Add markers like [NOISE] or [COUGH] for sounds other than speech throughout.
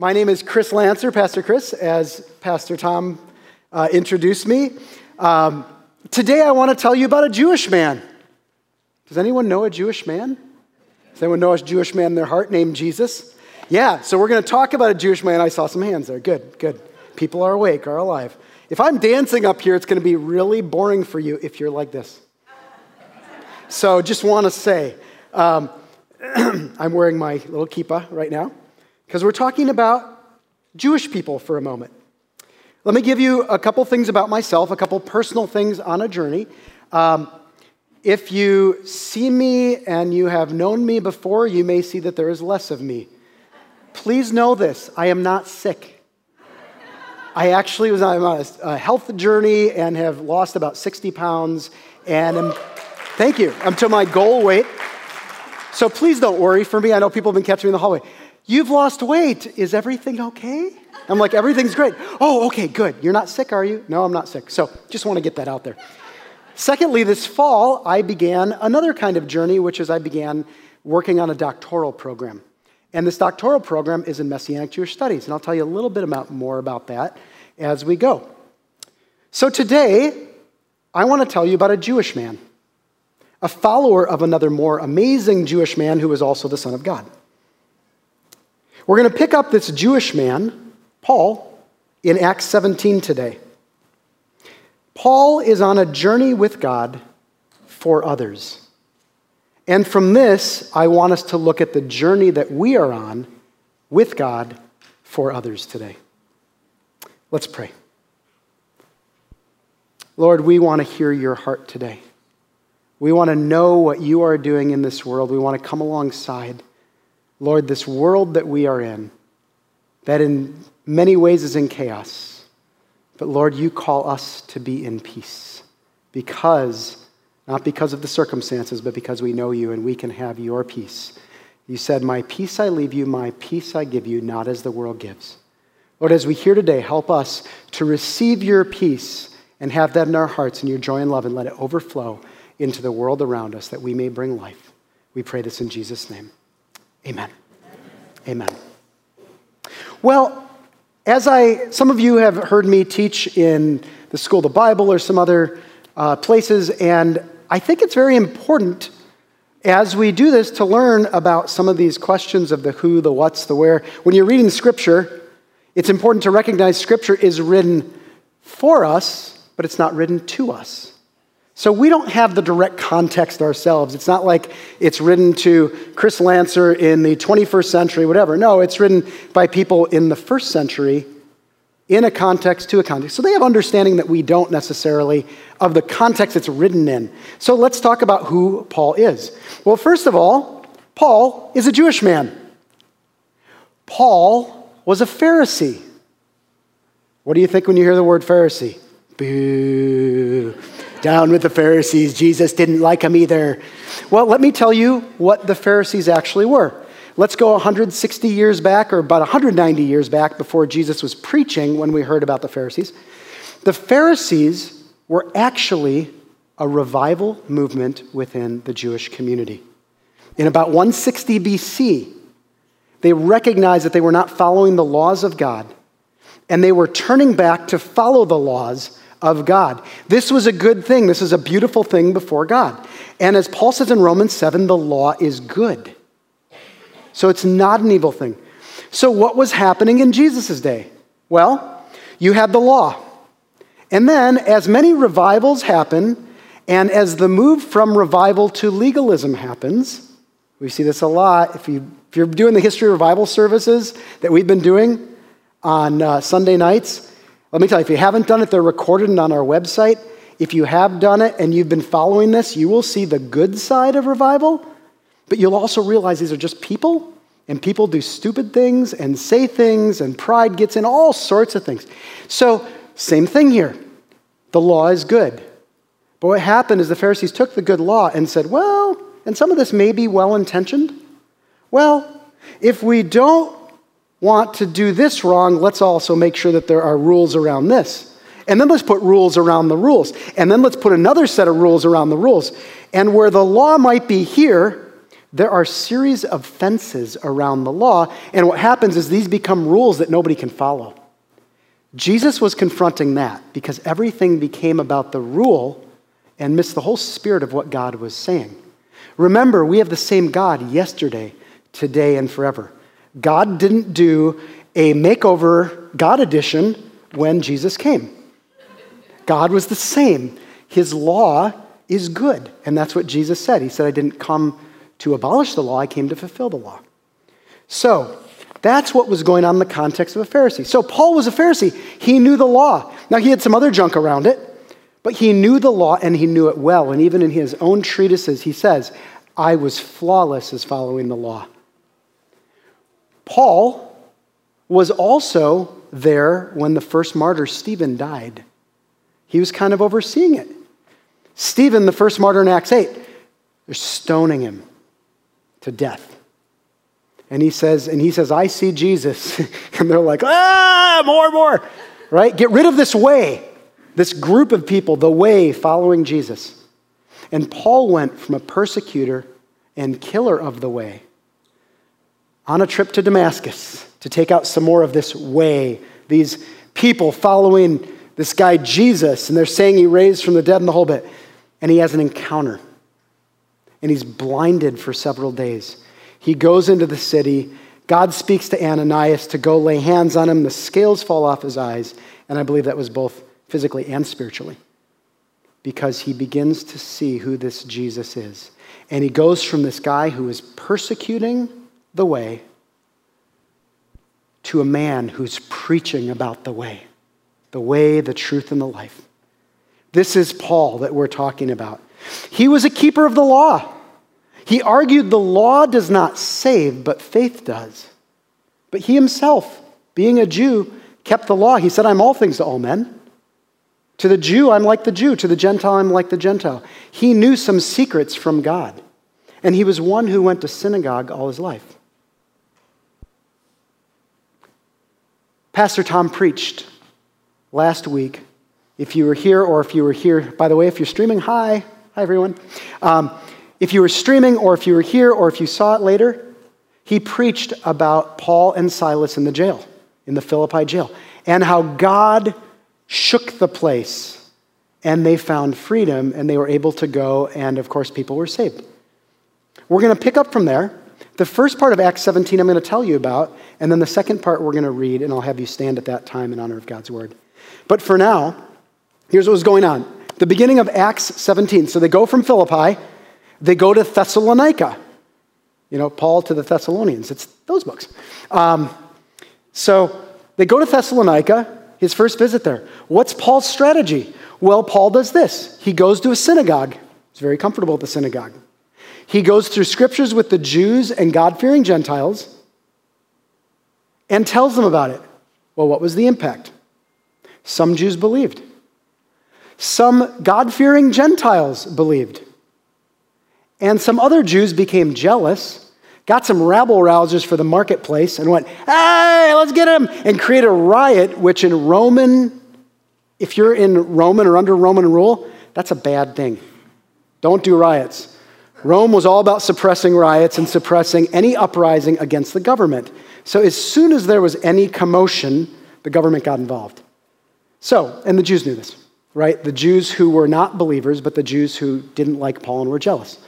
My name is Chris Lancer, Pastor Chris, as Pastor Tom uh, introduced me. Um, today I want to tell you about a Jewish man. Does anyone know a Jewish man? Does anyone know a Jewish man in their heart named Jesus? Yeah, so we're going to talk about a Jewish man. I saw some hands there. Good, good. People are awake, are alive. If I'm dancing up here, it's going to be really boring for you if you're like this. So just want to say, um, [CLEARS THROAT] I'm wearing my little kippah right now because we're talking about Jewish people for a moment. Let me give you a couple things about myself, a couple personal things on a journey. Um, if you see me and you have known me before, you may see that there is less of me. Please know this I am not sick. I actually was on a health journey and have lost about 60 pounds, and am, thank you, I'm to my goal weight. So please don't worry for me. I know people have been catching me in the hallway. You've lost weight. Is everything okay? I'm like, everything's great. Oh, okay, good. You're not sick, are you? No, I'm not sick. So just want to get that out there. Secondly, this fall, I began another kind of journey, which is I began working on a doctoral program. And this doctoral program is in Messianic Jewish Studies. And I'll tell you a little bit about, more about that as we go. So today, I want to tell you about a Jewish man, a follower of another more amazing Jewish man who was also the Son of God. We're going to pick up this Jewish man, Paul, in Acts 17 today. Paul is on a journey with God for others. And from this, I want us to look at the journey that we are on with God for others today. Let's pray. Lord, we want to hear your heart today. We want to know what you are doing in this world. We want to come alongside. Lord, this world that we are in, that in many ways is in chaos, but Lord, you call us to be in peace because, not because of the circumstances, but because we know you and we can have your peace. You said, My peace I leave you, my peace I give you, not as the world gives. Lord, as we hear today, help us to receive your peace and have that in our hearts and your joy and love and let it overflow into the world around us that we may bring life. We pray this in Jesus' name. Amen. Amen. Well, as I, some of you have heard me teach in the School of the Bible or some other uh, places, and I think it's very important as we do this to learn about some of these questions of the who, the what's, the where. When you're reading Scripture, it's important to recognize Scripture is written for us, but it's not written to us. So we don't have the direct context ourselves. It's not like it's written to Chris Lancer in the 21st century, whatever. No, it's written by people in the first century in a context to a context. So they have understanding that we don't necessarily of the context it's written in. So let's talk about who Paul is. Well, first of all, Paul is a Jewish man. Paul was a Pharisee. What do you think when you hear the word Pharisee? Boo. Down with the Pharisees. Jesus didn't like them either. Well, let me tell you what the Pharisees actually were. Let's go 160 years back, or about 190 years back, before Jesus was preaching when we heard about the Pharisees. The Pharisees were actually a revival movement within the Jewish community. In about 160 BC, they recognized that they were not following the laws of God, and they were turning back to follow the laws of God. This was a good thing. This is a beautiful thing before God. And as Paul says in Romans 7, the law is good. So it's not an evil thing. So, what was happening in Jesus' day? Well, you had the law. And then, as many revivals happen, and as the move from revival to legalism happens, we see this a lot. If, you, if you're doing the history revival services that we've been doing on uh, Sunday nights, let me tell you, if you haven't done it, they're recorded and on our website. If you have done it and you've been following this, you will see the good side of revival, but you'll also realize these are just people, and people do stupid things and say things, and pride gets in all sorts of things. So, same thing here. The law is good. But what happened is the Pharisees took the good law and said, well, and some of this may be well intentioned. Well, if we don't want to do this wrong, let's also make sure that there are rules around this. And then let's put rules around the rules. And then let's put another set of rules around the rules. And where the law might be here, there are series of fences around the law, and what happens is these become rules that nobody can follow. Jesus was confronting that because everything became about the rule and missed the whole spirit of what God was saying. Remember, we have the same God yesterday, today, and forever. God didn't do a makeover God edition when Jesus came. God was the same. His law is good. And that's what Jesus said. He said, I didn't come to abolish the law, I came to fulfill the law. So, that's what was going on in the context of a Pharisee. So, Paul was a Pharisee. He knew the law. Now, he had some other junk around it, but he knew the law and he knew it well. And even in his own treatises, he says, I was flawless as following the law. Paul was also there when the first martyr, Stephen, died. He was kind of overseeing it. Stephen, the first martyr in Acts 8, they're stoning him to death. And he says, and he says, I see Jesus. [LAUGHS] and they're like, ah, more, more. Right? Get rid of this way, this group of people, the way following Jesus. And Paul went from a persecutor and killer of the way on a trip to Damascus to take out some more of this way, these people following this guy Jesus, and they're saying he raised from the dead and the whole bit. And he has an encounter and he's blinded for several days. He goes into the city. God speaks to Ananias to go lay hands on him. The scales fall off his eyes, and I believe that was both physically and spiritually because he begins to see who this Jesus is. And he goes from this guy who is persecuting the way to a man who's preaching about the way the way, the truth, and the life. This is Paul that we're talking about. He was a keeper of the law. He argued the law does not save, but faith does. But he himself, being a Jew, kept the law. He said, I'm all things to all men. To the Jew, I'm like the Jew. To the Gentile, I'm like the Gentile. He knew some secrets from God. And he was one who went to synagogue all his life. Pastor Tom preached last week. If you were here, or if you were here, by the way, if you're streaming, hi. Hi, everyone. Um, if you were streaming, or if you were here, or if you saw it later, he preached about Paul and Silas in the jail, in the Philippi jail, and how God shook the place and they found freedom and they were able to go, and of course, people were saved. We're going to pick up from there. The first part of Acts 17 I'm going to tell you about, and then the second part we're going to read, and I'll have you stand at that time in honor of God's word. But for now, here's what was going on the beginning of Acts 17. So they go from Philippi, they go to Thessalonica. You know, Paul to the Thessalonians. It's those books. Um, so they go to Thessalonica, his first visit there. What's Paul's strategy? Well, Paul does this he goes to a synagogue. He's very comfortable at the synagogue. He goes through scriptures with the Jews and God fearing Gentiles and tells them about it. Well, what was the impact? Some Jews believed. Some God fearing Gentiles believed. And some other Jews became jealous, got some rabble rousers for the marketplace, and went, hey, let's get him, and create a riot, which in Roman, if you're in Roman or under Roman rule, that's a bad thing. Don't do riots. Rome was all about suppressing riots and suppressing any uprising against the government. So as soon as there was any commotion, the government got involved. So, and the Jews knew this right? The Jews who were not believers, but the Jews who didn't like Paul and were jealous.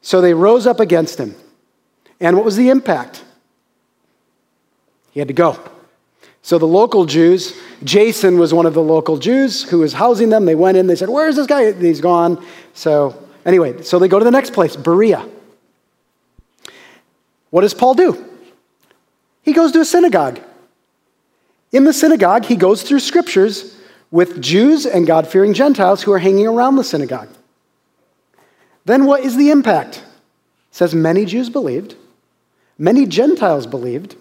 So they rose up against him. And what was the impact? He had to go. So the local Jews, Jason was one of the local Jews who was housing them. They went in, they said, Where's this guy? He's gone. So, anyway, so they go to the next place, Berea. What does Paul do? He goes to a synagogue. In the synagogue, he goes through scriptures with Jews and God fearing Gentiles who are hanging around the synagogue. Then what is the impact? It says many Jews believed, many Gentiles believed,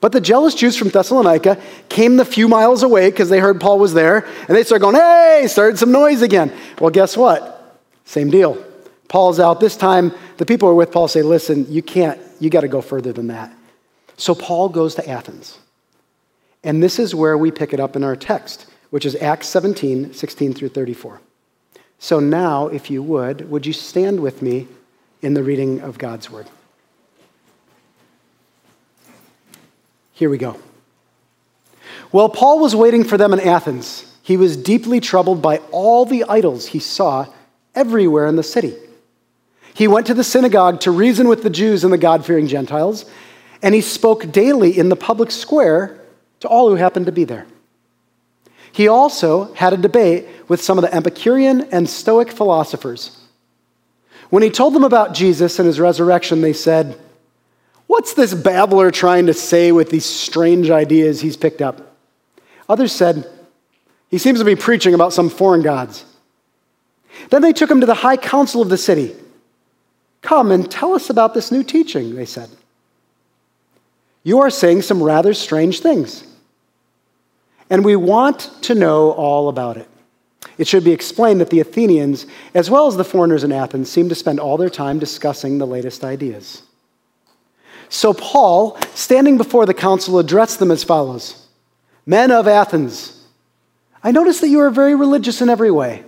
but the jealous Jews from Thessalonica came the few miles away because they heard Paul was there, and they started going, hey, started some noise again. Well, guess what? Same deal. Paul's out. This time, the people who are with Paul say, listen, you can't, you got to go further than that. So Paul goes to Athens. And this is where we pick it up in our text which is Acts 17, 16 through 34. So now, if you would, would you stand with me in the reading of God's word. Here we go. While Paul was waiting for them in Athens, he was deeply troubled by all the idols he saw everywhere in the city. He went to the synagogue to reason with the Jews and the God fearing Gentiles, and he spoke daily in the public square to all who happened to be there. He also had a debate with some of the Epicurean and Stoic philosophers. When he told them about Jesus and his resurrection, they said, What's this babbler trying to say with these strange ideas he's picked up? Others said, He seems to be preaching about some foreign gods. Then they took him to the high council of the city. Come and tell us about this new teaching, they said. You are saying some rather strange things, and we want to know all about it. It should be explained that the Athenians, as well as the foreigners in Athens, seem to spend all their time discussing the latest ideas. So Paul, standing before the council, addressed them as follows Men of Athens, I notice that you are very religious in every way.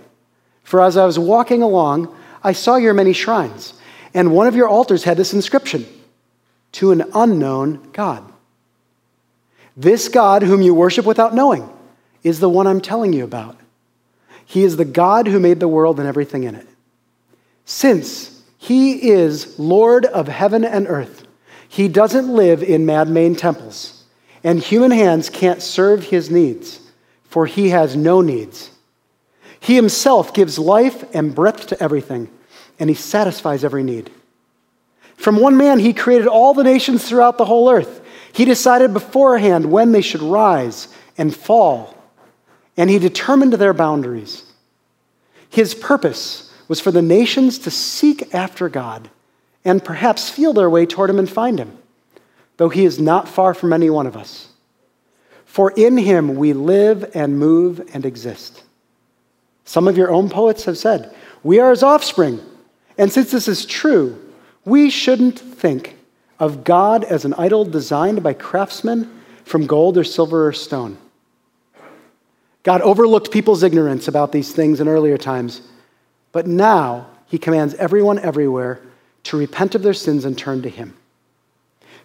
For as I was walking along, I saw your many shrines, and one of your altars had this inscription To an unknown God. This God, whom you worship without knowing, is the one I'm telling you about. He is the God who made the world and everything in it. Since he is Lord of heaven and earth, he doesn't live in man made temples, and human hands can't serve his needs, for he has no needs. He himself gives life and breath to everything, and he satisfies every need. From one man, he created all the nations throughout the whole earth. He decided beforehand when they should rise and fall, and he determined their boundaries. His purpose was for the nations to seek after God and perhaps feel their way toward him and find him, though he is not far from any one of us. For in him we live and move and exist. Some of your own poets have said, We are his offspring. And since this is true, we shouldn't think of God as an idol designed by craftsmen from gold or silver or stone. God overlooked people's ignorance about these things in earlier times, but now he commands everyone everywhere to repent of their sins and turn to Him.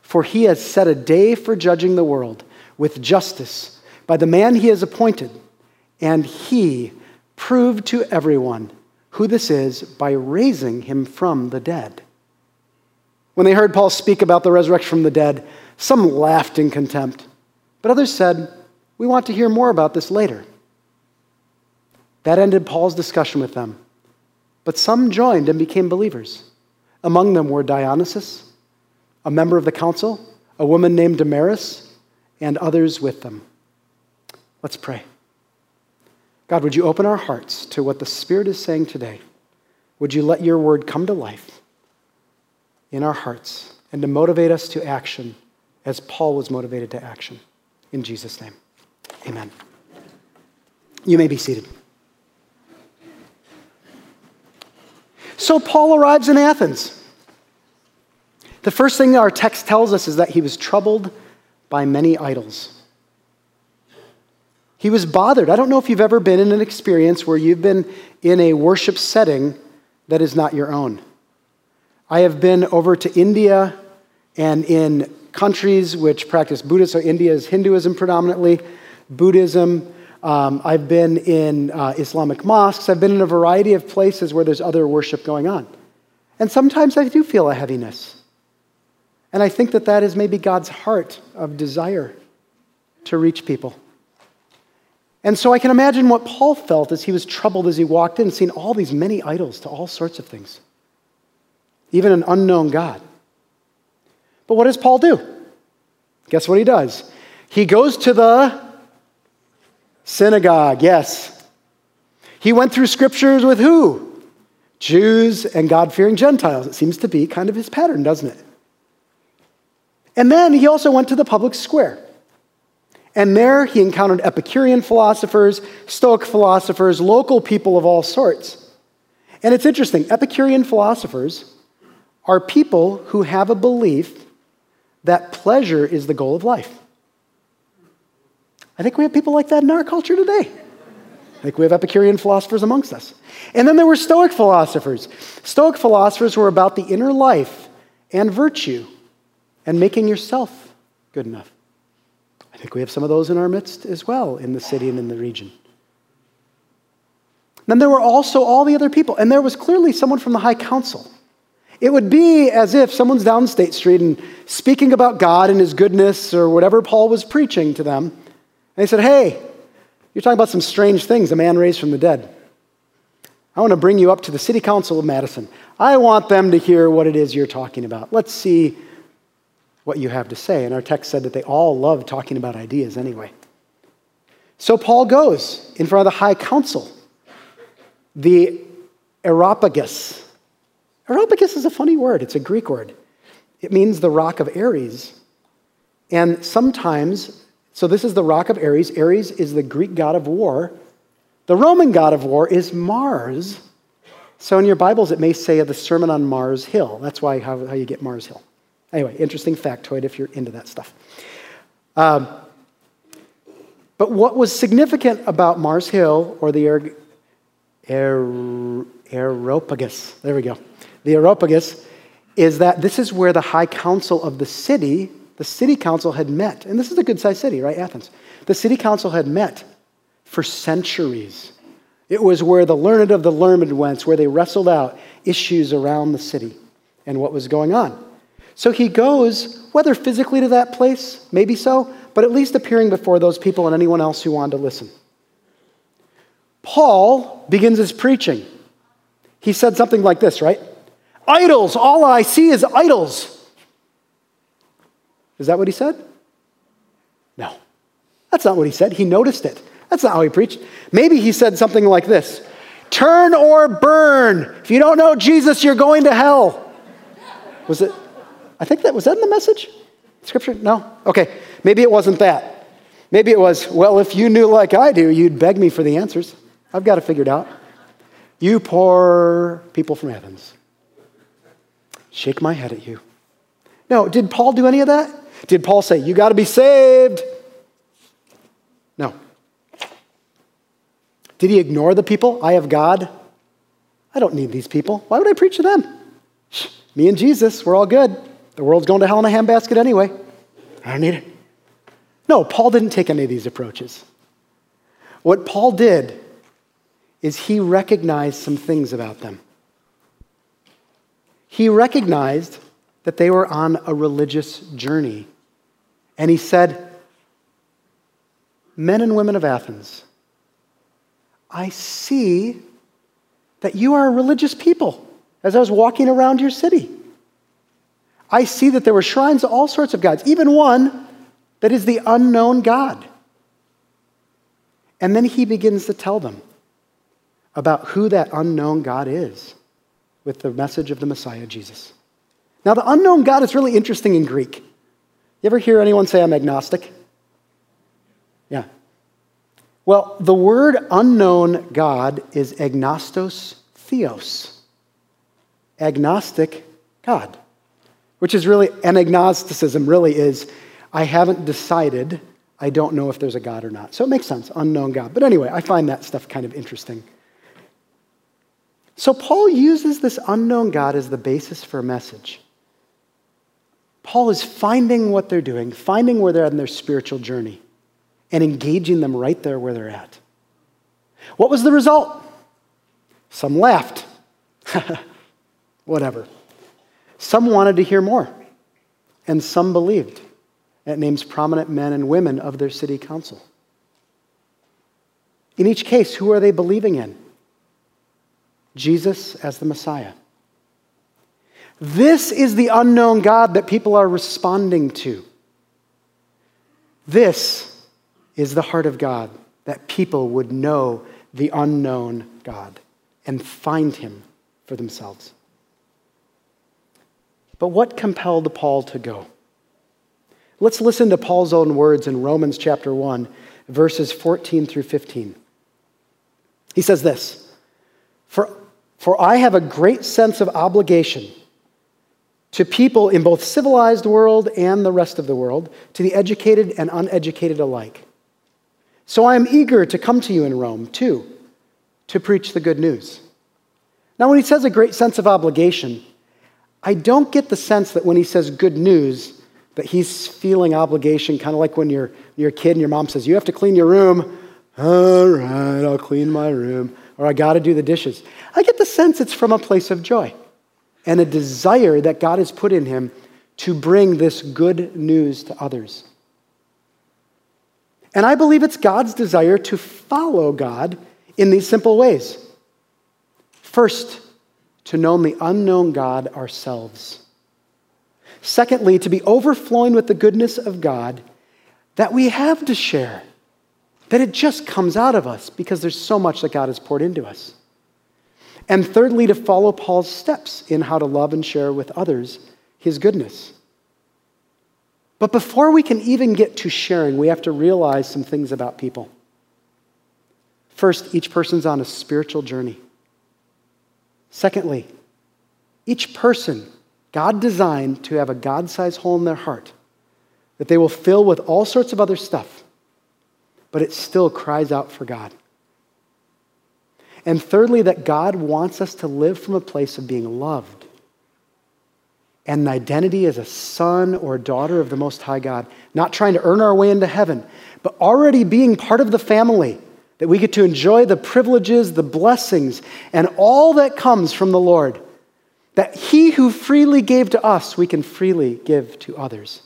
For He has set a day for judging the world with justice by the man He has appointed, and He proved to everyone who this is by raising Him from the dead. When they heard Paul speak about the resurrection from the dead, some laughed in contempt, but others said, We want to hear more about this later. That ended Paul's discussion with them, but some joined and became believers. Among them were Dionysius, a member of the council, a woman named Damaris, and others with them. Let's pray. God, would you open our hearts to what the Spirit is saying today? Would you let your word come to life in our hearts and to motivate us to action as Paul was motivated to action? In Jesus' name, amen. You may be seated. So Paul arrives in Athens. The first thing our text tells us is that he was troubled by many idols. He was bothered. I don't know if you've ever been in an experience where you've been in a worship setting that is not your own. I have been over to India and in countries which practice Buddhism. So India is Hinduism predominantly, Buddhism. Um, I've been in uh, Islamic mosques. I've been in a variety of places where there's other worship going on. And sometimes I do feel a heaviness. And I think that that is maybe God's heart of desire to reach people. And so I can imagine what Paul felt as he was troubled as he walked in, seeing all these many idols to all sorts of things, even an unknown God. But what does Paul do? Guess what he does? He goes to the synagogue, yes. He went through scriptures with who? Jews and God fearing Gentiles. It seems to be kind of his pattern, doesn't it? And then he also went to the public square. And there he encountered Epicurean philosophers, Stoic philosophers, local people of all sorts. And it's interesting Epicurean philosophers are people who have a belief that pleasure is the goal of life. I think we have people like that in our culture today. I think we have Epicurean philosophers amongst us. And then there were Stoic philosophers. Stoic philosophers were about the inner life and virtue and making yourself good enough. I think we have some of those in our midst as well in the city and in the region. Then there were also all the other people, and there was clearly someone from the high council. It would be as if someone's down State Street and speaking about God and his goodness or whatever Paul was preaching to them. And they said, Hey, you're talking about some strange things, a man raised from the dead. I want to bring you up to the city council of Madison. I want them to hear what it is you're talking about. Let's see what you have to say. And our text said that they all love talking about ideas anyway. So Paul goes in front of the high council, the Areopagus. Areopagus is a funny word, it's a Greek word. It means the rock of Ares. And sometimes so, this is the rock of Ares. Ares is the Greek god of war. The Roman god of war is Mars. So, in your Bibles, it may say of the Sermon on Mars Hill. That's why how, how you get Mars Hill. Anyway, interesting factoid if you're into that stuff. Um, but what was significant about Mars Hill or the er, er, Areopagus, there we go, the Areopagus, is that this is where the high council of the city the city council had met, and this is a good sized city, right? Athens. The city council had met for centuries. It was where the learned of the learned went, where they wrestled out issues around the city and what was going on. So he goes, whether physically to that place, maybe so, but at least appearing before those people and anyone else who wanted to listen. Paul begins his preaching. He said something like this, right? Idols, all I see is idols. Is that what he said? No. That's not what he said. He noticed it. That's not how he preached. Maybe he said something like this Turn or burn. If you don't know Jesus, you're going to hell. Was it? I think that was that in the message? Scripture? No? Okay. Maybe it wasn't that. Maybe it was, well, if you knew like I do, you'd beg me for the answers. I've got it figured out. You poor people from Athens. Shake my head at you. No, did Paul do any of that? Did Paul say, You got to be saved? No. Did he ignore the people? I have God. I don't need these people. Why would I preach to them? Me and Jesus, we're all good. The world's going to hell in a handbasket anyway. I don't need it. No, Paul didn't take any of these approaches. What Paul did is he recognized some things about them. He recognized that they were on a religious journey. And he said, Men and women of Athens, I see that you are a religious people as I was walking around your city. I see that there were shrines to all sorts of gods, even one that is the unknown God. And then he begins to tell them about who that unknown God is with the message of the Messiah, Jesus. Now, the unknown God is really interesting in Greek. You ever hear anyone say, I'm agnostic? Yeah. Well, the word unknown God is agnostos theos. Agnostic God. Which is really, an agnosticism really is, I haven't decided, I don't know if there's a God or not. So it makes sense, unknown God. But anyway, I find that stuff kind of interesting. So Paul uses this unknown God as the basis for a message. Paul is finding what they're doing, finding where they're at in their spiritual journey, and engaging them right there where they're at. What was the result? Some laughed. [LAUGHS] Whatever. Some wanted to hear more, and some believed. It names prominent men and women of their city council. In each case, who are they believing in? Jesus as the Messiah. This is the unknown God that people are responding to. This is the heart of God, that people would know the unknown God and find him for themselves. But what compelled Paul to go? Let's listen to Paul's own words in Romans chapter 1, verses 14 through 15. He says this For, for I have a great sense of obligation to people in both civilized world and the rest of the world, to the educated and uneducated alike. So I am eager to come to you in Rome, too, to preach the good news. Now, when he says a great sense of obligation, I don't get the sense that when he says good news, that he's feeling obligation, kind of like when you're, you're a kid and your mom says, You have to clean your room. All right, I'll clean my room. Or I got to do the dishes. I get the sense it's from a place of joy and a desire that God has put in him to bring this good news to others. And I believe it's God's desire to follow God in these simple ways. First, to know the unknown God ourselves. Secondly, to be overflowing with the goodness of God that we have to share, that it just comes out of us because there's so much that God has poured into us. And thirdly, to follow Paul's steps in how to love and share with others his goodness. But before we can even get to sharing, we have to realize some things about people. First, each person's on a spiritual journey. Secondly, each person, God designed to have a God sized hole in their heart that they will fill with all sorts of other stuff, but it still cries out for God. And thirdly, that God wants us to live from a place of being loved and an identity as a son or daughter of the Most High God, not trying to earn our way into heaven, but already being part of the family, that we get to enjoy the privileges, the blessings, and all that comes from the Lord. That He who freely gave to us, we can freely give to others.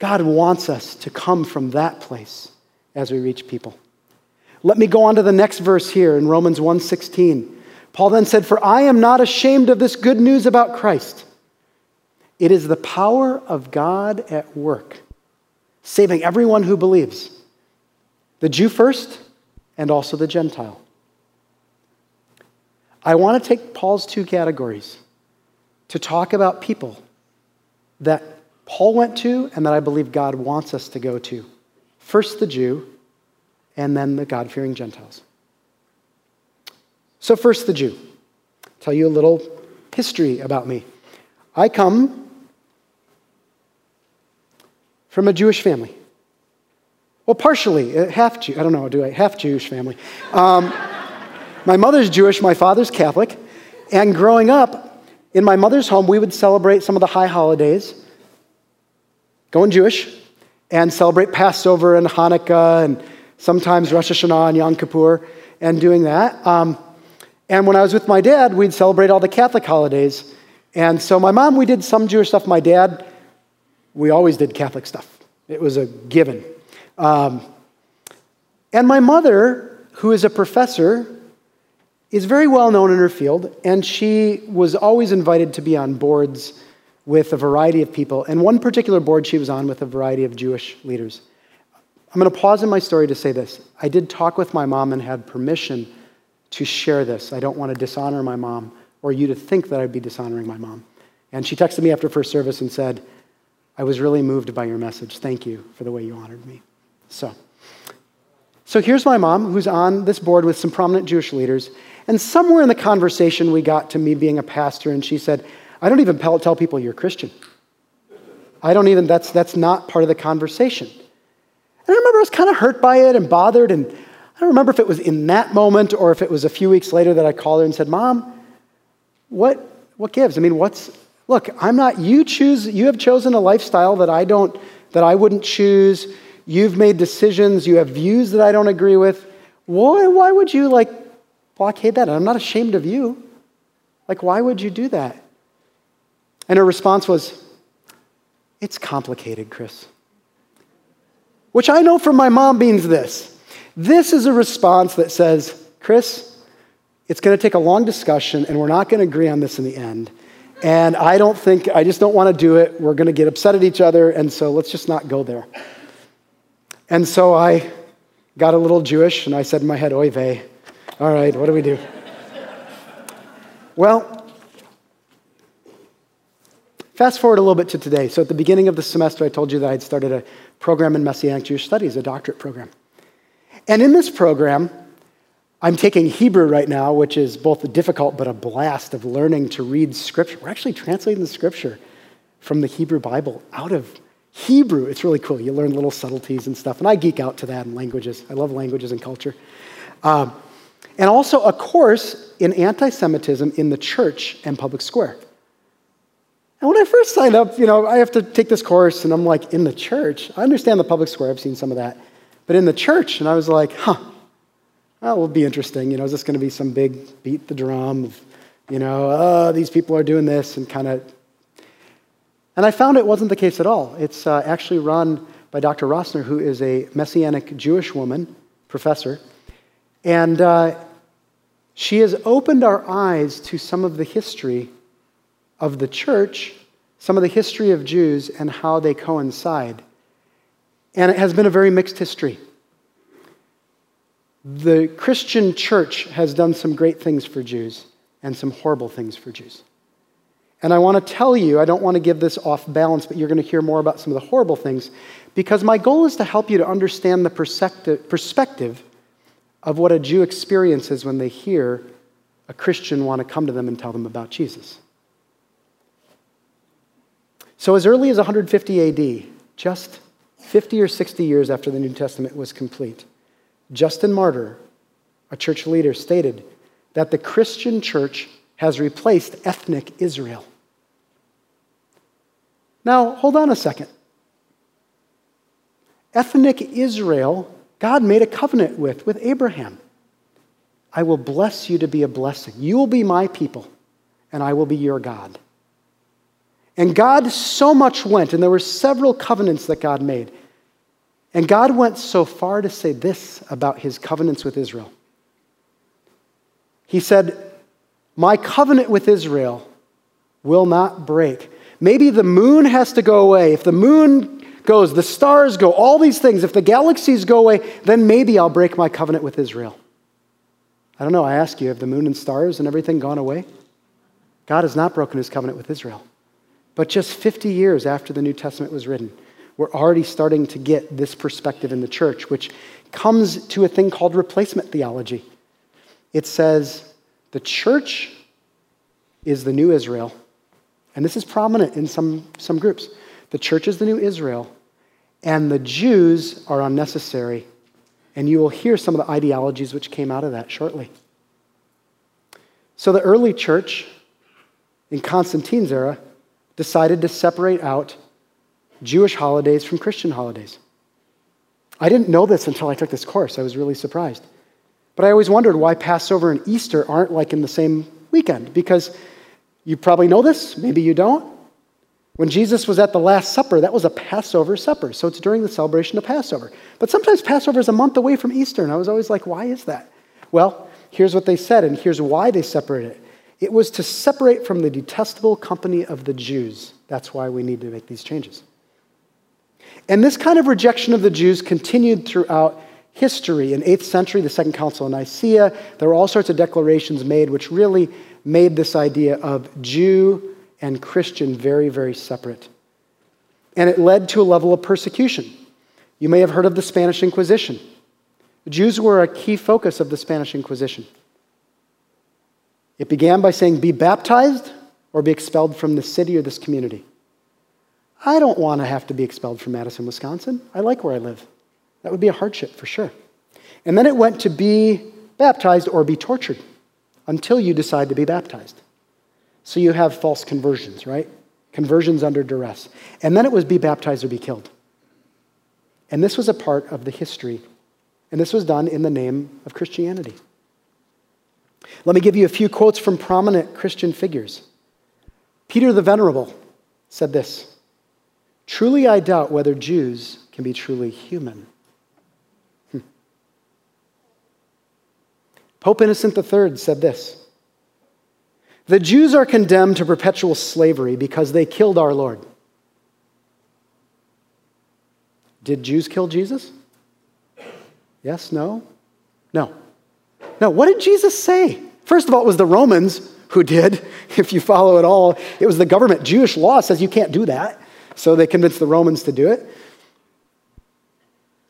God wants us to come from that place as we reach people. Let me go on to the next verse here in Romans 1:16. Paul then said, "For I am not ashamed of this good news about Christ. It is the power of God at work, saving everyone who believes, the Jew first and also the Gentile." I want to take Paul's two categories to talk about people that Paul went to and that I believe God wants us to go to. First the Jew, and then the God fearing Gentiles. So, first, the Jew. Tell you a little history about me. I come from a Jewish family. Well, partially, half Jew. I don't know, do I? Half Jewish family. Um, [LAUGHS] my mother's Jewish, my father's Catholic. And growing up, in my mother's home, we would celebrate some of the high holidays, going Jewish, and celebrate Passover and Hanukkah and sometimes Rosh Hashanah and Yom Kippur, and doing that. Um, and when I was with my dad, we'd celebrate all the Catholic holidays. And so my mom, we did some Jewish stuff. My dad, we always did Catholic stuff. It was a given. Um, and my mother, who is a professor, is very well known in her field, and she was always invited to be on boards with a variety of people. And one particular board she was on with a variety of Jewish leaders. I'm going to pause in my story to say this. I did talk with my mom and had permission to share this. I don't want to dishonor my mom or you to think that I'd be dishonoring my mom. And she texted me after first service and said, I was really moved by your message. Thank you for the way you honored me. So, so here's my mom who's on this board with some prominent Jewish leaders. And somewhere in the conversation, we got to me being a pastor, and she said, I don't even tell people you're Christian. I don't even, that's, that's not part of the conversation. And I remember I was kind of hurt by it and bothered. And I don't remember if it was in that moment or if it was a few weeks later that I called her and said, Mom, what, what gives? I mean, what's, look, I'm not, you choose, you have chosen a lifestyle that I don't, that I wouldn't choose. You've made decisions, you have views that I don't agree with. Why, why would you like blockade that? I'm not ashamed of you. Like, why would you do that? And her response was, It's complicated, Chris. Which I know from my mom means this. This is a response that says, Chris, it's going to take a long discussion and we're not going to agree on this in the end. And I don't think, I just don't want to do it. We're going to get upset at each other. And so let's just not go there. And so I got a little Jewish and I said in my head, oy vey. All right, what do we do? well, Fast forward a little bit to today. So, at the beginning of the semester, I told you that I'd started a program in Messianic Jewish Studies, a doctorate program. And in this program, I'm taking Hebrew right now, which is both difficult but a blast of learning to read Scripture. We're actually translating the Scripture from the Hebrew Bible out of Hebrew, it's really cool. You learn little subtleties and stuff. And I geek out to that in languages. I love languages and culture. Um, and also a course in anti Semitism in the church and public square. And when I first signed up, you know, I have to take this course, and I'm like, in the church? I understand the public square, I've seen some of that. But in the church, and I was like, huh, that will be interesting. You know, is this going to be some big beat the drum of, you know, oh, these people are doing this and kind of. And I found it wasn't the case at all. It's uh, actually run by Dr. Rossner, who is a Messianic Jewish woman, professor. And uh, she has opened our eyes to some of the history of the church, some of the history of Jews, and how they coincide. And it has been a very mixed history. The Christian church has done some great things for Jews and some horrible things for Jews. And I want to tell you, I don't want to give this off balance, but you're going to hear more about some of the horrible things because my goal is to help you to understand the perspective of what a Jew experiences when they hear a Christian want to come to them and tell them about Jesus. So, as early as 150 AD, just 50 or 60 years after the New Testament was complete, Justin Martyr, a church leader, stated that the Christian church has replaced ethnic Israel. Now, hold on a second. Ethnic Israel God made a covenant with, with Abraham. I will bless you to be a blessing. You will be my people, and I will be your God. And God so much went, and there were several covenants that God made. And God went so far to say this about his covenants with Israel. He said, My covenant with Israel will not break. Maybe the moon has to go away. If the moon goes, the stars go, all these things, if the galaxies go away, then maybe I'll break my covenant with Israel. I don't know, I ask you, have the moon and stars and everything gone away? God has not broken his covenant with Israel. But just 50 years after the New Testament was written, we're already starting to get this perspective in the church, which comes to a thing called replacement theology. It says the church is the new Israel, and this is prominent in some, some groups. The church is the new Israel, and the Jews are unnecessary. And you will hear some of the ideologies which came out of that shortly. So the early church in Constantine's era decided to separate out Jewish holidays from Christian holidays. I didn't know this until I took this course. I was really surprised. But I always wondered why Passover and Easter aren't like in the same weekend because you probably know this, maybe you don't. When Jesus was at the Last Supper, that was a Passover supper. So it's during the celebration of Passover. But sometimes Passover is a month away from Easter. And I was always like, why is that? Well, here's what they said, and here's why they separated it. It was to separate from the detestable company of the Jews. That's why we need to make these changes. And this kind of rejection of the Jews continued throughout history. In 8th century, the Second Council of Nicaea, there were all sorts of declarations made which really made this idea of Jew and Christian very, very separate. And it led to a level of persecution. You may have heard of the Spanish Inquisition. Jews were a key focus of the Spanish Inquisition. It began by saying, be baptized or be expelled from the city or this community. I don't want to have to be expelled from Madison, Wisconsin. I like where I live. That would be a hardship for sure. And then it went to be baptized or be tortured until you decide to be baptized. So you have false conversions, right? Conversions under duress. And then it was be baptized or be killed. And this was a part of the history. And this was done in the name of Christianity. Let me give you a few quotes from prominent Christian figures. Peter the Venerable said this Truly, I doubt whether Jews can be truly human. Pope Innocent III said this the Jews are condemned to perpetual slavery because they killed our Lord. Did Jews kill Jesus? Yes, no? No. No, what did Jesus say? First of all, it was the Romans who did. [LAUGHS] If you follow it all, it was the government. Jewish law says you can't do that. So they convinced the Romans to do it.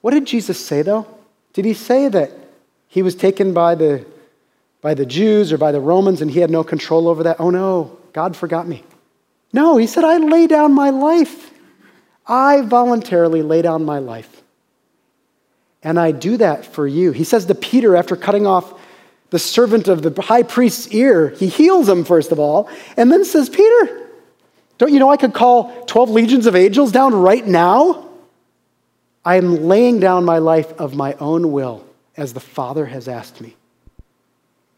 What did Jesus say, though? Did he say that he was taken by the by the Jews or by the Romans and he had no control over that. Oh no, God forgot me. No, he said, I lay down my life. I voluntarily lay down my life. And I do that for you. He says to Peter after cutting off the servant of the high priest's ear, he heals him, first of all, and then says, Peter, don't you know I could call 12 legions of angels down right now? I am laying down my life of my own will as the Father has asked me.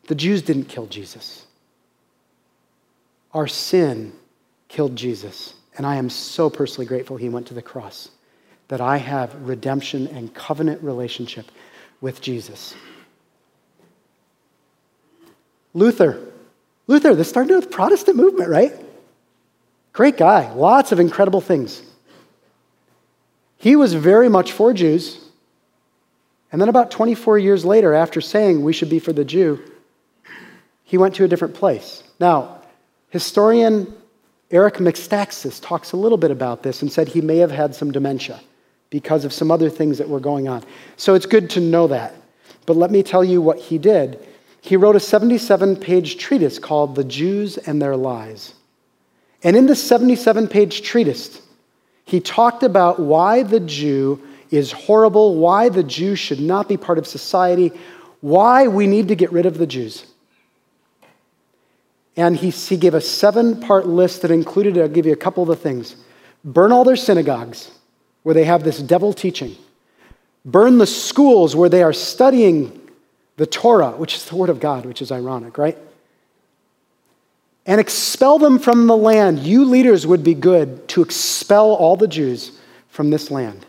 The Jews didn't kill Jesus. Our sin killed Jesus. And I am so personally grateful he went to the cross that I have redemption and covenant relationship with Jesus. Luther. Luther, this started with Protestant movement, right? Great guy, lots of incredible things. He was very much for Jews. And then, about 24 years later, after saying we should be for the Jew, he went to a different place. Now, historian Eric Metaxas talks a little bit about this and said he may have had some dementia because of some other things that were going on. So it's good to know that. But let me tell you what he did. He wrote a 77 page treatise called The Jews and Their Lies. And in this 77 page treatise, he talked about why the Jew is horrible, why the Jews should not be part of society, why we need to get rid of the Jews. And he, he gave a seven part list that included, I'll give you a couple of the things burn all their synagogues where they have this devil teaching, burn the schools where they are studying the Torah, which is the Word of God, which is ironic, right? And expel them from the land. You leaders would be good to expel all the Jews from this land.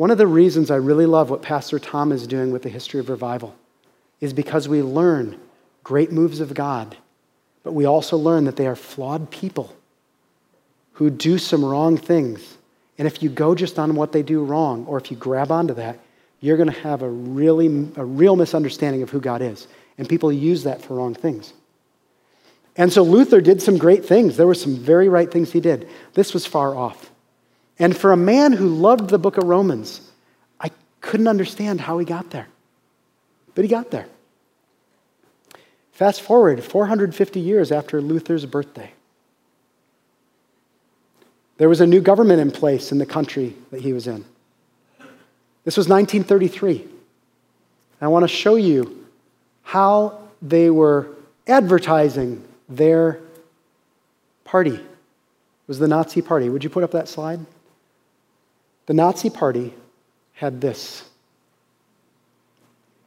One of the reasons I really love what Pastor Tom is doing with the history of revival is because we learn great moves of God, but we also learn that they are flawed people who do some wrong things. And if you go just on what they do wrong, or if you grab onto that, you're going to have a really a real misunderstanding of who God is. And people use that for wrong things. And so Luther did some great things. There were some very right things he did. This was far off. And for a man who loved the book of Romans, I couldn't understand how he got there. But he got there. Fast forward 450 years after Luther's birthday. There was a new government in place in the country that he was in. This was 1933. I want to show you how they were advertising their party. It was the Nazi Party. Would you put up that slide? The Nazi Party had this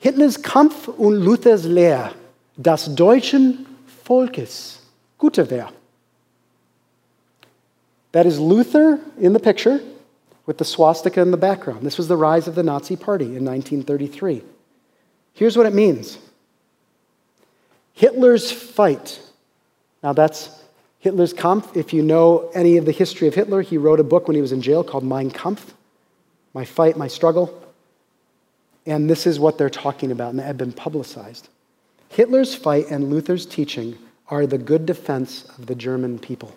Hitlers Kampf und Luthers Lehre, das deutschen Volkes gute Wehr. That is Luther in the picture with the swastika in the background. This was the rise of the Nazi Party in 1933. Here's what it means Hitler's fight. Now, that's Hitler's Kampf, if you know any of the history of Hitler, he wrote a book when he was in jail called Mein Kampf, My Fight, My Struggle. And this is what they're talking about, and it had been publicized. Hitler's fight and Luther's teaching are the good defense of the German people.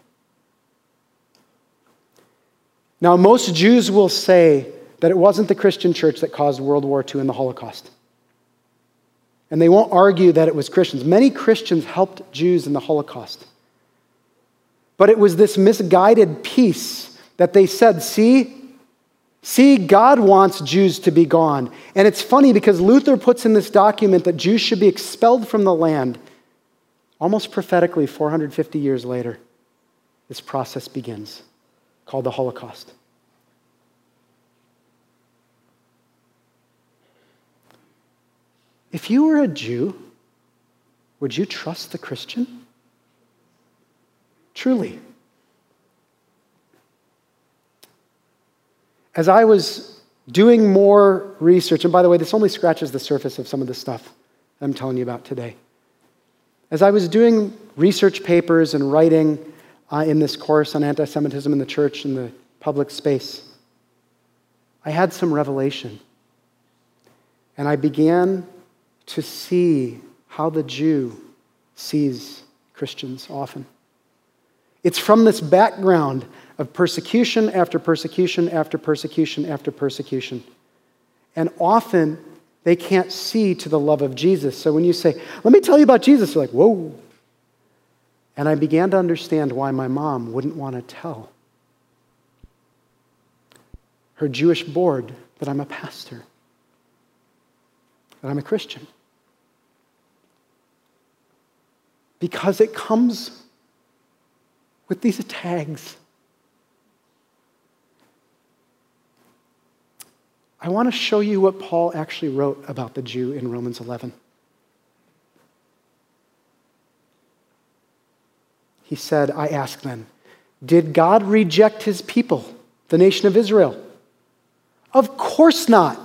Now, most Jews will say that it wasn't the Christian church that caused World War II and the Holocaust. And they won't argue that it was Christians. Many Christians helped Jews in the Holocaust. But it was this misguided piece that they said, see, see, God wants Jews to be gone. And it's funny because Luther puts in this document that Jews should be expelled from the land. Almost prophetically, 450 years later, this process begins called the Holocaust. If you were a Jew, would you trust the Christian? Truly. As I was doing more research, and by the way, this only scratches the surface of some of the stuff I'm telling you about today. As I was doing research papers and writing uh, in this course on anti Semitism in the church and the public space, I had some revelation. And I began to see how the Jew sees Christians often. It's from this background of persecution after persecution after persecution after persecution. And often they can't see to the love of Jesus. So when you say, let me tell you about Jesus, they're like, whoa. And I began to understand why my mom wouldn't want to tell her Jewish board that I'm a pastor, that I'm a Christian. Because it comes with these tags. I want to show you what Paul actually wrote about the Jew in Romans 11. He said, I ask then, did God reject his people, the nation of Israel? Of course not.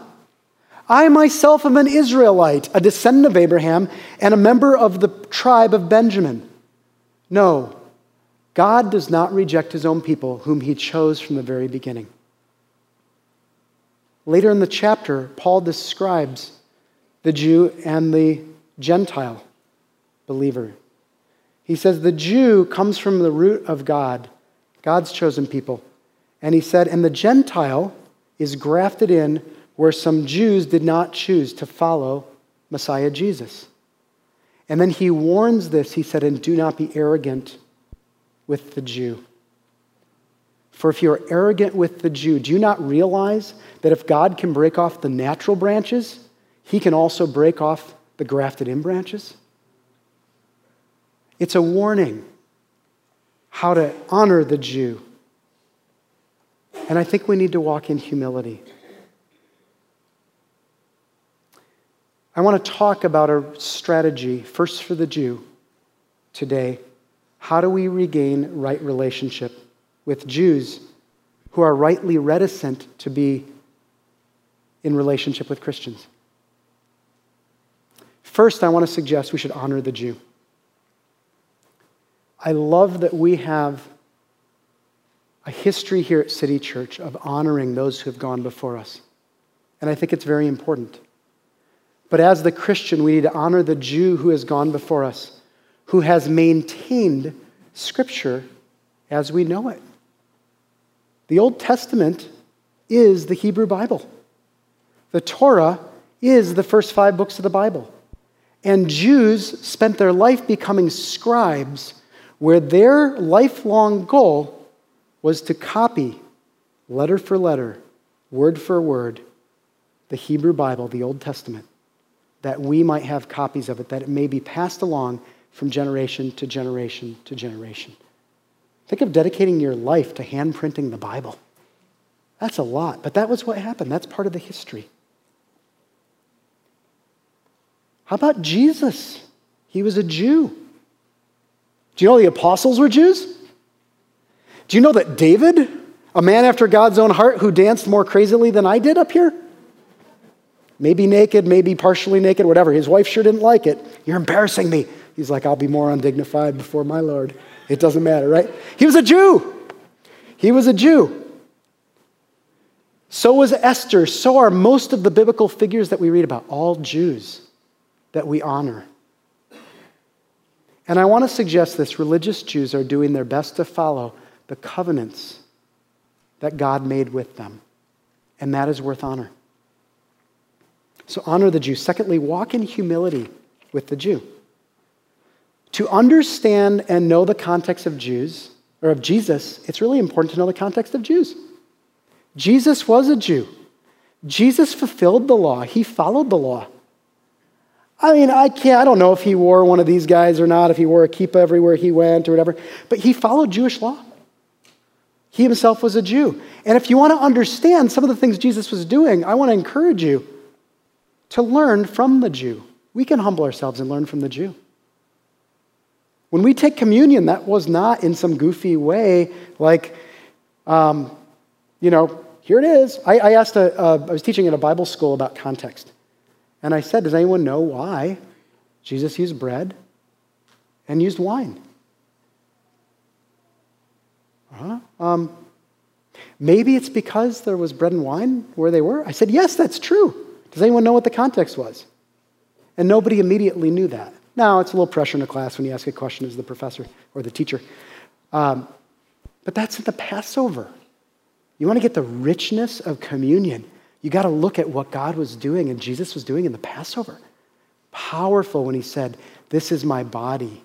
I myself am an Israelite, a descendant of Abraham, and a member of the tribe of Benjamin. No, God does not reject his own people, whom he chose from the very beginning. Later in the chapter, Paul describes the Jew and the Gentile believer. He says the Jew comes from the root of God, God's chosen people. And he said, and the Gentile is grafted in where some Jews did not choose to follow Messiah Jesus. And then he warns this. He said, and do not be arrogant with the Jew. For if you are arrogant with the Jew, do you not realize that if God can break off the natural branches, he can also break off the grafted in branches? It's a warning how to honor the Jew and I think we need to walk in humility. I want to talk about a strategy, first for the Jew today. How do we regain right relationship with Jews who are rightly reticent to be in relationship with Christians? First, I want to suggest we should honor the Jew. I love that we have a history here at City Church of honoring those who have gone before us. And I think it's very important. But as the Christian, we need to honor the Jew who has gone before us, who has maintained Scripture as we know it. The Old Testament is the Hebrew Bible, the Torah is the first five books of the Bible. And Jews spent their life becoming scribes, where their lifelong goal was to copy letter for letter, word for word, the Hebrew Bible, the Old Testament, that we might have copies of it, that it may be passed along from generation to generation to generation. Think of dedicating your life to handprinting the Bible. That's a lot, but that was what happened. That's part of the history. How about Jesus? He was a Jew. Do you know the apostles were Jews? Do you know that David, a man after God's own heart who danced more crazily than I did up here? Maybe naked, maybe partially naked, whatever. His wife sure didn't like it. You're embarrassing me. He's like, I'll be more undignified before my Lord. It doesn't matter, right? He was a Jew. He was a Jew. So was Esther. So are most of the biblical figures that we read about, all Jews that we honor. And I want to suggest this religious Jews are doing their best to follow the covenants that God made with them. And that is worth honor. So honor the Jew. Secondly, walk in humility with the Jew. To understand and know the context of Jews, or of Jesus, it's really important to know the context of Jews. Jesus was a Jew. Jesus fulfilled the law. He followed the law. I mean, I can't, I don't know if he wore one of these guys or not, if he wore a kippah everywhere he went or whatever, but he followed Jewish law. He himself was a Jew. And if you want to understand some of the things Jesus was doing, I want to encourage you to learn from the Jew. We can humble ourselves and learn from the Jew. When we take communion, that was not in some goofy way, like, um, you know, here it is. I, I asked, a, uh, I was teaching at a Bible school about context. And I said, Does anyone know why Jesus used bread and used wine? Huh? Um, maybe it's because there was bread and wine where they were. I said, Yes, that's true. Does anyone know what the context was? And nobody immediately knew that. Now, it's a little pressure in a class when you ask a question as the professor or the teacher. Um, but that's in the Passover. You want to get the richness of communion, you got to look at what God was doing and Jesus was doing in the Passover. Powerful when he said, This is my body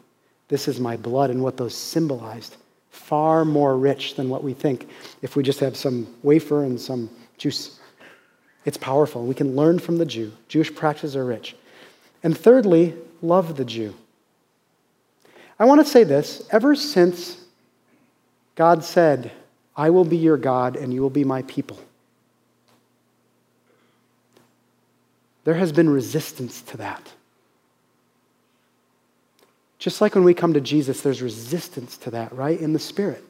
This is my blood, and what those symbolized. Far more rich than what we think if we just have some wafer and some juice. It's powerful. We can learn from the Jew. Jewish practices are rich. And thirdly, love the Jew. I want to say this ever since God said, I will be your God and you will be my people, there has been resistance to that. Just like when we come to Jesus, there's resistance to that, right? In the spirit.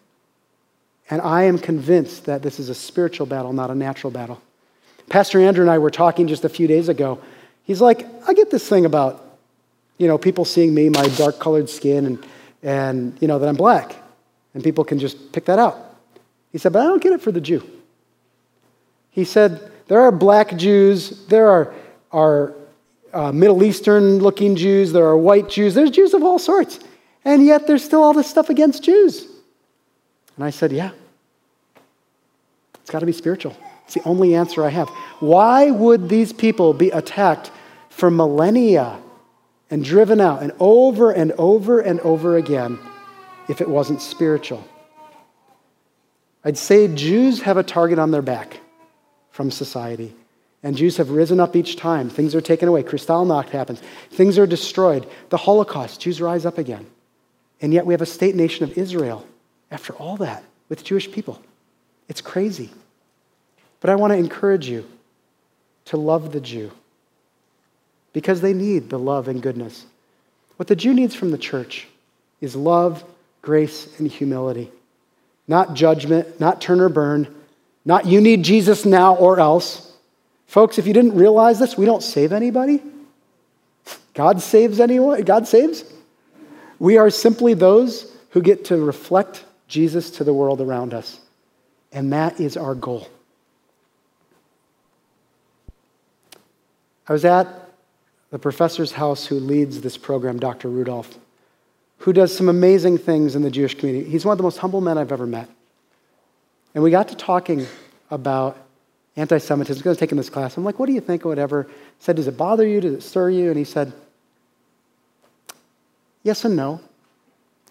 And I am convinced that this is a spiritual battle, not a natural battle. Pastor Andrew and I were talking just a few days ago. He's like, I get this thing about, you know, people seeing me, my dark colored skin, and, and, you know, that I'm black. And people can just pick that out. He said, but I don't get it for the Jew. He said, there are black Jews, there are, are uh, Middle Eastern looking Jews, there are white Jews, there's Jews of all sorts. And yet there's still all this stuff against Jews. And I said, yeah. It's got to be spiritual. It's the only answer I have. Why would these people be attacked for millennia and driven out and over and over and over again if it wasn't spiritual? I'd say Jews have a target on their back from society. And Jews have risen up each time. Things are taken away. Kristallnacht happens. Things are destroyed. The Holocaust, Jews rise up again. And yet we have a state nation of Israel after all that with Jewish people. It's crazy. But I want to encourage you to love the Jew because they need the love and goodness. What the Jew needs from the church is love, grace, and humility. Not judgment, not turn or burn, not you need Jesus now or else. Folks, if you didn't realize this, we don't save anybody. God saves anyone. God saves. We are simply those who get to reflect Jesus to the world around us. And that is our goal. I was at the professor's house who leads this program, Dr. Rudolph, who does some amazing things in the Jewish community. He's one of the most humble men I've ever met. And we got to talking about anti Semitism. I was taking this class. I'm like, what do you think or whatever? I said, does it bother you? Does it stir you? And he said, yes and no.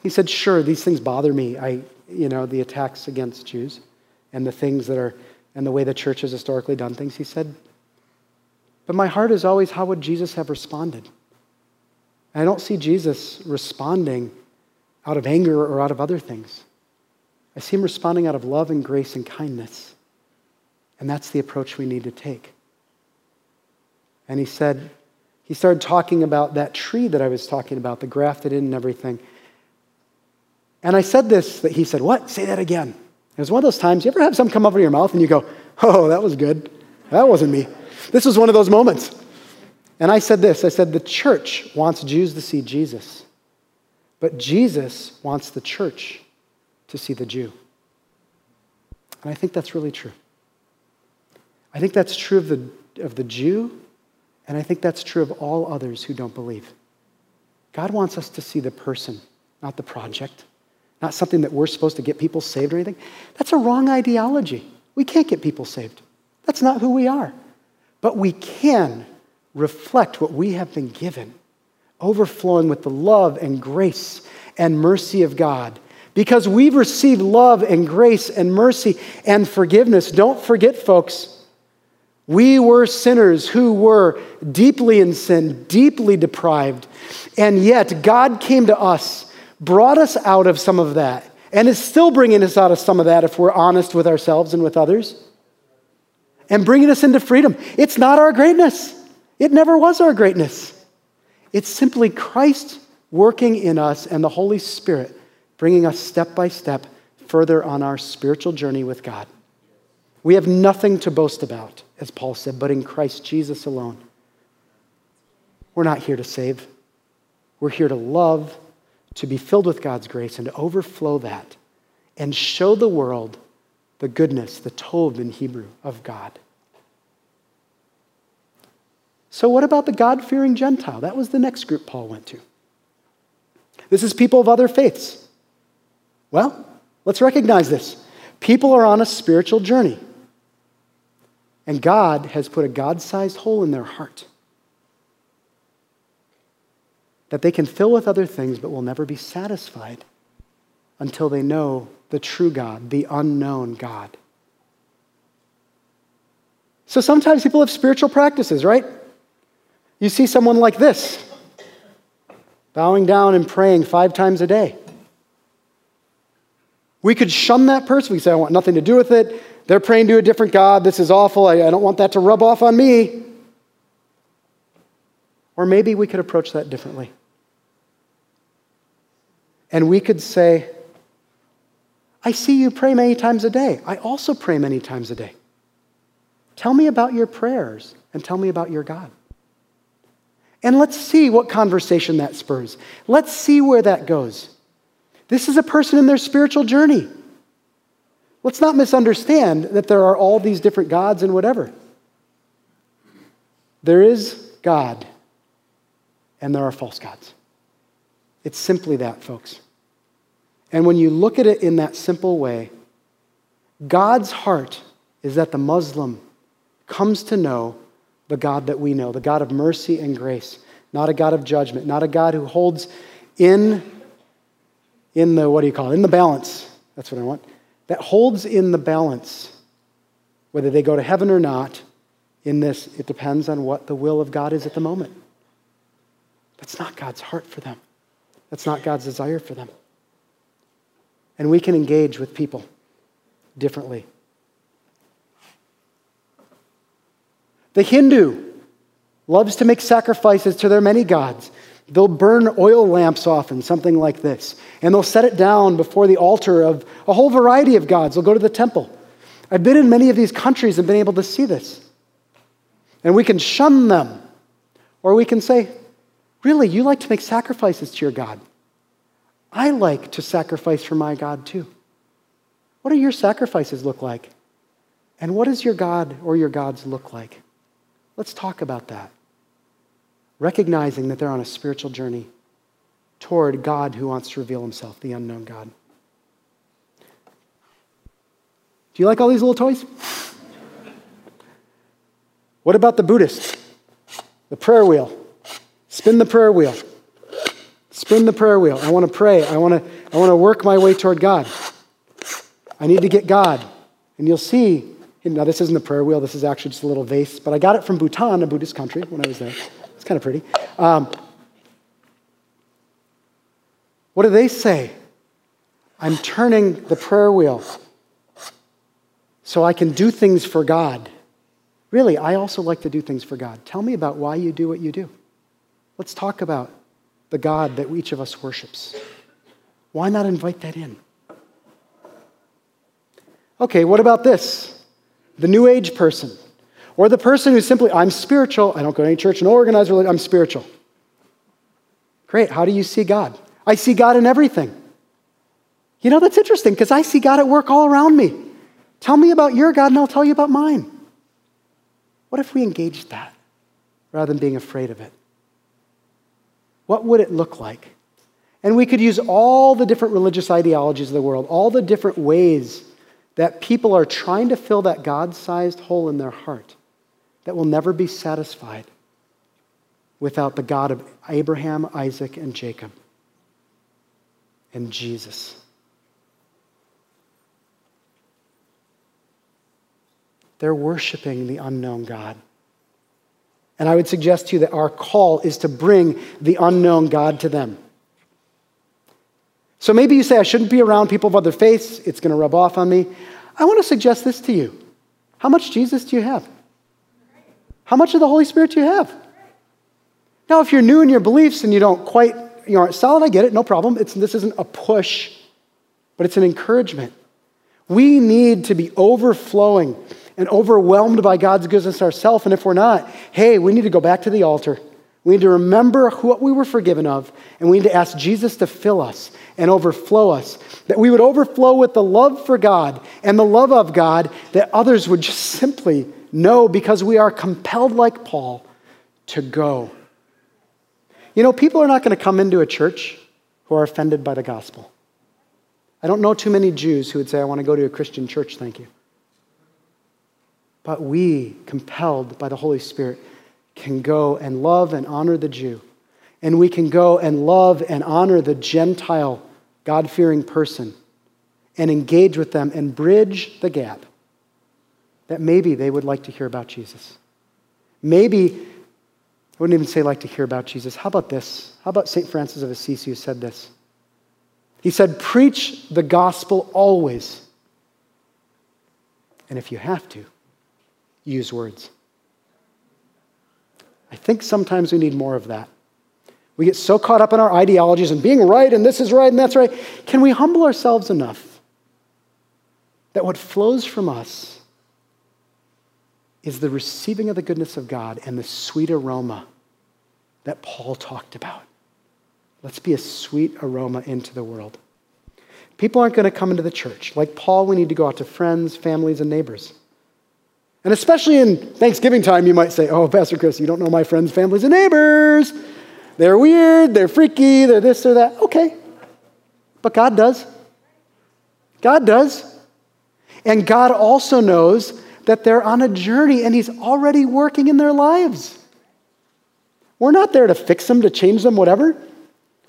He said, sure, these things bother me. I, you know, the attacks against Jews and the things that are, and the way the church has historically done things. He said, but my heart is always, how would Jesus have responded? And I don't see Jesus responding out of anger or out of other things. I see him responding out of love and grace and kindness. And that's the approach we need to take. And he said, he started talking about that tree that I was talking about, the grafted in and everything. And I said this, that he said, What? Say that again. It was one of those times, you ever have something come up in your mouth and you go, Oh, that was good. That wasn't me. This was one of those moments. And I said this I said, The church wants Jews to see Jesus, but Jesus wants the church to see the Jew. And I think that's really true. I think that's true of the, of the Jew, and I think that's true of all others who don't believe. God wants us to see the person, not the project, not something that we're supposed to get people saved or anything. That's a wrong ideology. We can't get people saved. That's not who we are. But we can reflect what we have been given, overflowing with the love and grace and mercy of God. Because we've received love and grace and mercy and forgiveness. Don't forget, folks, we were sinners who were deeply in sin, deeply deprived. And yet, God came to us, brought us out of some of that, and is still bringing us out of some of that if we're honest with ourselves and with others, and bringing us into freedom. It's not our greatness, it never was our greatness. It's simply Christ working in us and the Holy Spirit bringing us step by step further on our spiritual journey with God. We have nothing to boast about, as Paul said, but in Christ Jesus alone. We're not here to save. We're here to love, to be filled with God's grace, and to overflow that and show the world the goodness, the tov in Hebrew, of God. So, what about the God fearing Gentile? That was the next group Paul went to. This is people of other faiths. Well, let's recognize this. People are on a spiritual journey. And God has put a God sized hole in their heart that they can fill with other things but will never be satisfied until they know the true God, the unknown God. So sometimes people have spiritual practices, right? You see someone like this, bowing down and praying five times a day. We could shun that person. We could say, I want nothing to do with it. They're praying to a different God. This is awful. I, I don't want that to rub off on me. Or maybe we could approach that differently. And we could say, I see you pray many times a day. I also pray many times a day. Tell me about your prayers and tell me about your God. And let's see what conversation that spurs. Let's see where that goes. This is a person in their spiritual journey. Let's not misunderstand that there are all these different gods and whatever. There is God, and there are false gods. It's simply that, folks. And when you look at it in that simple way, God's heart is that the Muslim comes to know the God that we know, the God of mercy and grace, not a God of judgment, not a God who holds in, in the, what do you call it, in the balance. That's what I want. That holds in the balance whether they go to heaven or not. In this, it depends on what the will of God is at the moment. That's not God's heart for them. That's not God's desire for them. And we can engage with people differently. The Hindu loves to make sacrifices to their many gods. They'll burn oil lamps often, something like this, and they'll set it down before the altar of a whole variety of gods. They'll go to the temple. I've been in many of these countries and been able to see this. And we can shun them, or we can say, Really, you like to make sacrifices to your God. I like to sacrifice for my God too. What do your sacrifices look like? And what does your God or your gods look like? Let's talk about that. Recognizing that they're on a spiritual journey toward God who wants to reveal himself, the unknown God. Do you like all these little toys? What about the Buddhist? The prayer wheel. Spin the prayer wheel. Spin the prayer wheel. I want to pray. I want to, I want to work my way toward God. I need to get God. And you'll see now, this isn't a prayer wheel, this is actually just a little vase, but I got it from Bhutan, a Buddhist country, when I was there. It's kind of pretty. Um, what do they say? I'm turning the prayer wheel so I can do things for God. Really, I also like to do things for God. Tell me about why you do what you do. Let's talk about the God that each of us worships. Why not invite that in? Okay, what about this? the New Age person, or the person who's simply, I'm spiritual, I don't go to any church, no organized religion, I'm spiritual. Great, how do you see God? I see God in everything. You know, that's interesting because I see God at work all around me. Tell me about your God and I'll tell you about mine. What if we engaged that rather than being afraid of it? What would it look like? And we could use all the different religious ideologies of the world, all the different ways that people are trying to fill that God sized hole in their heart that will never be satisfied without the God of Abraham, Isaac, and Jacob and Jesus. They're worshiping the unknown God. And I would suggest to you that our call is to bring the unknown God to them. So maybe you say, I shouldn't be around people of other faiths, it's going to rub off on me. I want to suggest this to you. How much Jesus do you have? How much of the Holy Spirit do you have? Now, if you're new in your beliefs and you don't quite, you aren't solid, I get it, no problem. It's, this isn't a push, but it's an encouragement. We need to be overflowing and overwhelmed by God's goodness ourselves. And if we're not, hey, we need to go back to the altar. We need to remember what we were forgiven of, and we need to ask Jesus to fill us and overflow us. That we would overflow with the love for God and the love of God that others would just simply know because we are compelled, like Paul, to go. You know, people are not going to come into a church who are offended by the gospel. I don't know too many Jews who would say, I want to go to a Christian church, thank you. But we, compelled by the Holy Spirit, can go and love and honor the Jew and we can go and love and honor the Gentile, God fearing person and engage with them and bridge the gap that maybe they would like to hear about Jesus. Maybe, I wouldn't even say like to hear about Jesus. How about this? How about St. Francis of Assisi who said this? He said, Preach the gospel always. And if you have to, use words. I think sometimes we need more of that. We get so caught up in our ideologies and being right and this is right and that's right. Can we humble ourselves enough that what flows from us is the receiving of the goodness of God and the sweet aroma that Paul talked about? Let's be a sweet aroma into the world. People aren't going to come into the church. Like Paul, we need to go out to friends, families, and neighbors. And especially in Thanksgiving time, you might say, Oh, Pastor Chris, you don't know my friends, families, and neighbors. They're weird, they're freaky, they're this or that. Okay. But God does. God does. And God also knows that they're on a journey and He's already working in their lives. We're not there to fix them, to change them, whatever.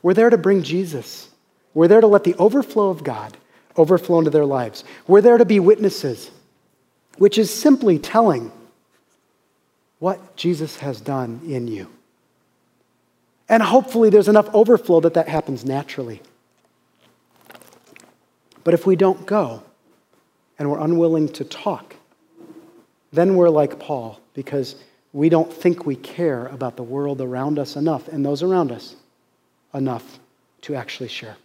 We're there to bring Jesus. We're there to let the overflow of God overflow into their lives. We're there to be witnesses, which is simply telling what Jesus has done in you. And hopefully, there's enough overflow that that happens naturally. But if we don't go and we're unwilling to talk, then we're like Paul because we don't think we care about the world around us enough and those around us enough to actually share.